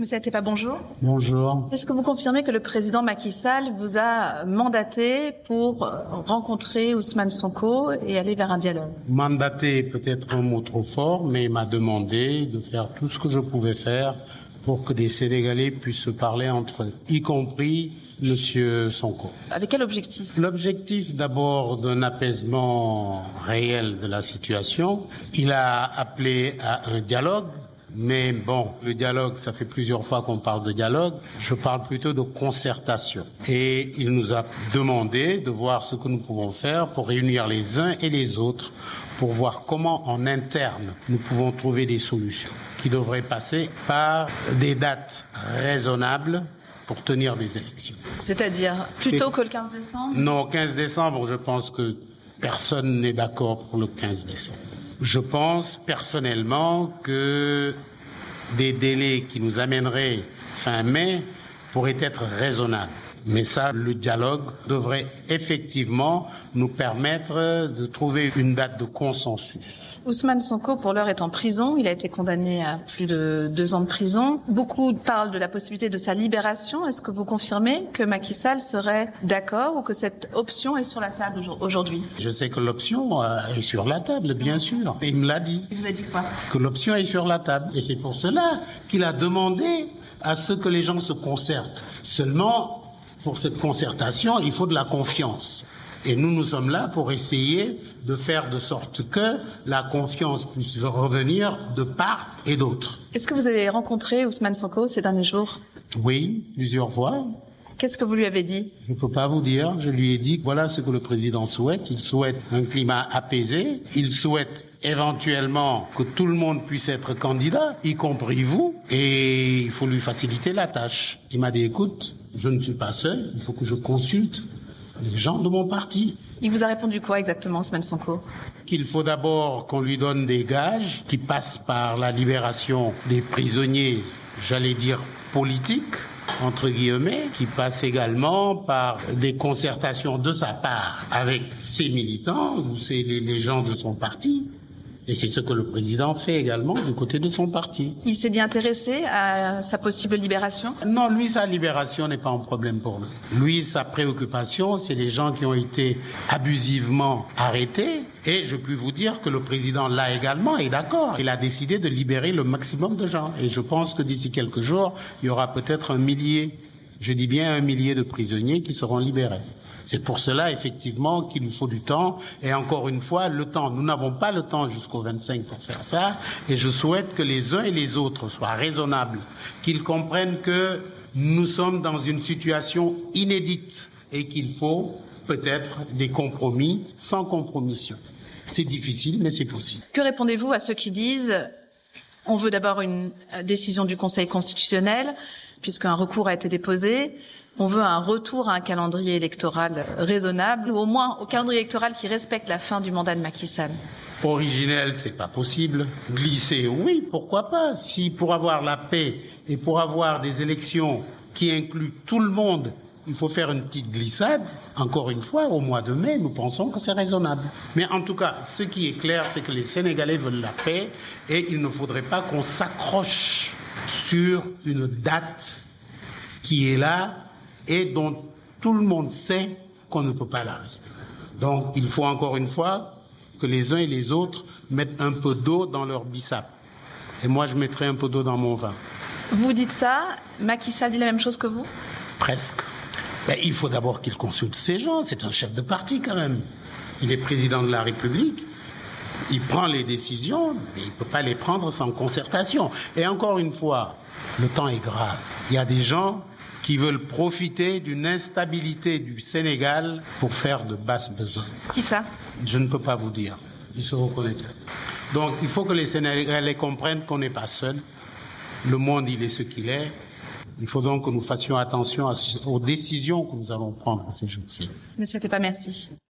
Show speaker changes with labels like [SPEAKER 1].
[SPEAKER 1] Monsieur Atepa, bonjour.
[SPEAKER 2] Bonjour.
[SPEAKER 1] Est-ce que vous confirmez que le président Macky Sall vous a mandaté pour rencontrer Ousmane Sonko et aller vers un dialogue?
[SPEAKER 2] Mandaté peut-être un mot trop fort, mais il m'a demandé de faire tout ce que je pouvais faire pour que des Sénégalais puissent se parler entre eux, y compris Monsieur Sonko.
[SPEAKER 1] Avec quel objectif?
[SPEAKER 2] L'objectif d'abord d'un apaisement réel de la situation. Il a appelé à un dialogue. Mais bon, le dialogue, ça fait plusieurs fois qu'on parle de dialogue. Je parle plutôt de concertation. Et il nous a demandé de voir ce que nous pouvons faire pour réunir les uns et les autres pour voir comment en interne nous pouvons trouver des solutions qui devraient passer par des dates raisonnables pour tenir des élections.
[SPEAKER 1] C'est-à-dire plutôt que le 15 décembre?
[SPEAKER 2] Non, 15 décembre, je pense que personne n'est d'accord pour le 15 décembre. Je pense personnellement que des délais qui nous amèneraient fin mai pourraient être raisonnables. Mais ça, le dialogue devrait effectivement nous permettre de trouver une date de consensus.
[SPEAKER 1] Ousmane Sonko, pour l'heure, est en prison. Il a été condamné à plus de deux ans de prison. Beaucoup parlent de la possibilité de sa libération. Est-ce que vous confirmez que Macky Sall serait d'accord ou que cette option est sur la table aujourd'hui?
[SPEAKER 2] Je sais que l'option est sur la table, bien sûr. Il me l'a dit.
[SPEAKER 1] Il vous a dit quoi?
[SPEAKER 2] Que l'option est sur la table. Et c'est pour cela qu'il a demandé à ce que les gens se concertent. Seulement, pour cette concertation, il faut de la confiance. Et nous, nous sommes là pour essayer de faire de sorte que la confiance puisse revenir de part et d'autre.
[SPEAKER 1] Est-ce que vous avez rencontré Ousmane Sonko ces derniers jours?
[SPEAKER 2] Oui, plusieurs fois.
[SPEAKER 1] Qu'est-ce que vous lui avez dit?
[SPEAKER 2] Je ne peux pas vous dire. Je lui ai dit que voilà ce que le président souhaite. Il souhaite un climat apaisé. Il souhaite éventuellement que tout le monde puisse être candidat, y compris vous. Et il faut lui faciliter la tâche. Il m'a dit, écoute, je ne suis pas seul. Il faut que je consulte les gens de mon parti.
[SPEAKER 1] Il vous a répondu quoi exactement, Ousmane Sonko
[SPEAKER 2] Qu'il faut d'abord qu'on lui donne des gages qui passent par la libération des prisonniers, j'allais dire politiques, entre guillemets, qui passe également par des concertations de sa part avec ses militants ou ses, les, les gens de son parti. Et c'est ce que le président fait également du côté de son parti.
[SPEAKER 1] Il s'est dit intéressé à sa possible libération?
[SPEAKER 2] Non, lui, sa libération n'est pas un problème pour lui. Lui, sa préoccupation, c'est les gens qui ont été abusivement arrêtés. Et je puis vous dire que le président, là également, est d'accord. Il a décidé de libérer le maximum de gens. Et je pense que d'ici quelques jours, il y aura peut-être un millier, je dis bien un millier de prisonniers qui seront libérés. C'est pour cela, effectivement, qu'il nous faut du temps. Et encore une fois, le temps. Nous n'avons pas le temps jusqu'au 25 pour faire ça. Et je souhaite que les uns et les autres soient raisonnables, qu'ils comprennent que nous sommes dans une situation inédite et qu'il faut peut-être des compromis sans compromission. C'est difficile, mais c'est possible.
[SPEAKER 1] Que répondez-vous à ceux qui disent on veut d'abord une décision du Conseil constitutionnel, puisqu'un recours a été déposé. On veut un retour à un calendrier électoral raisonnable, ou au moins au calendrier électoral qui respecte la fin du mandat de Macky Sall.
[SPEAKER 2] Originel, c'est pas possible. Glisser, oui, pourquoi pas. Si pour avoir la paix et pour avoir des élections qui incluent tout le monde, il faut faire une petite glissade, encore une fois, au mois de mai, nous pensons que c'est raisonnable. Mais en tout cas, ce qui est clair, c'est que les Sénégalais veulent la paix et il ne faudrait pas qu'on s'accroche sur une date qui est là et dont tout le monde sait qu'on ne peut pas la respecter. Donc il faut encore une fois que les uns et les autres mettent un peu d'eau dans leur bissap. Et moi, je mettrai un peu d'eau dans mon vin.
[SPEAKER 1] Vous dites ça, Macky Sall dit la même chose que vous?
[SPEAKER 2] Presque. Ben, il faut d'abord qu'il consulte ces gens. C'est un chef de parti quand même. Il est président de la République. Il prend les décisions, mais il ne peut pas les prendre sans concertation. Et encore une fois, le temps est grave. Il y a des gens qui veulent profiter d'une instabilité du Sénégal pour faire de basses besognes.
[SPEAKER 1] Qui ça?
[SPEAKER 2] Je ne peux pas vous dire. Ils se reconnaîtront. Donc il faut que les Sénégalais comprennent qu'on n'est pas seul. Le monde, il est ce qu'il est. Il faut donc que nous fassions attention aux décisions que nous allons prendre ces jours-ci.
[SPEAKER 1] Monsieur Tepa, merci.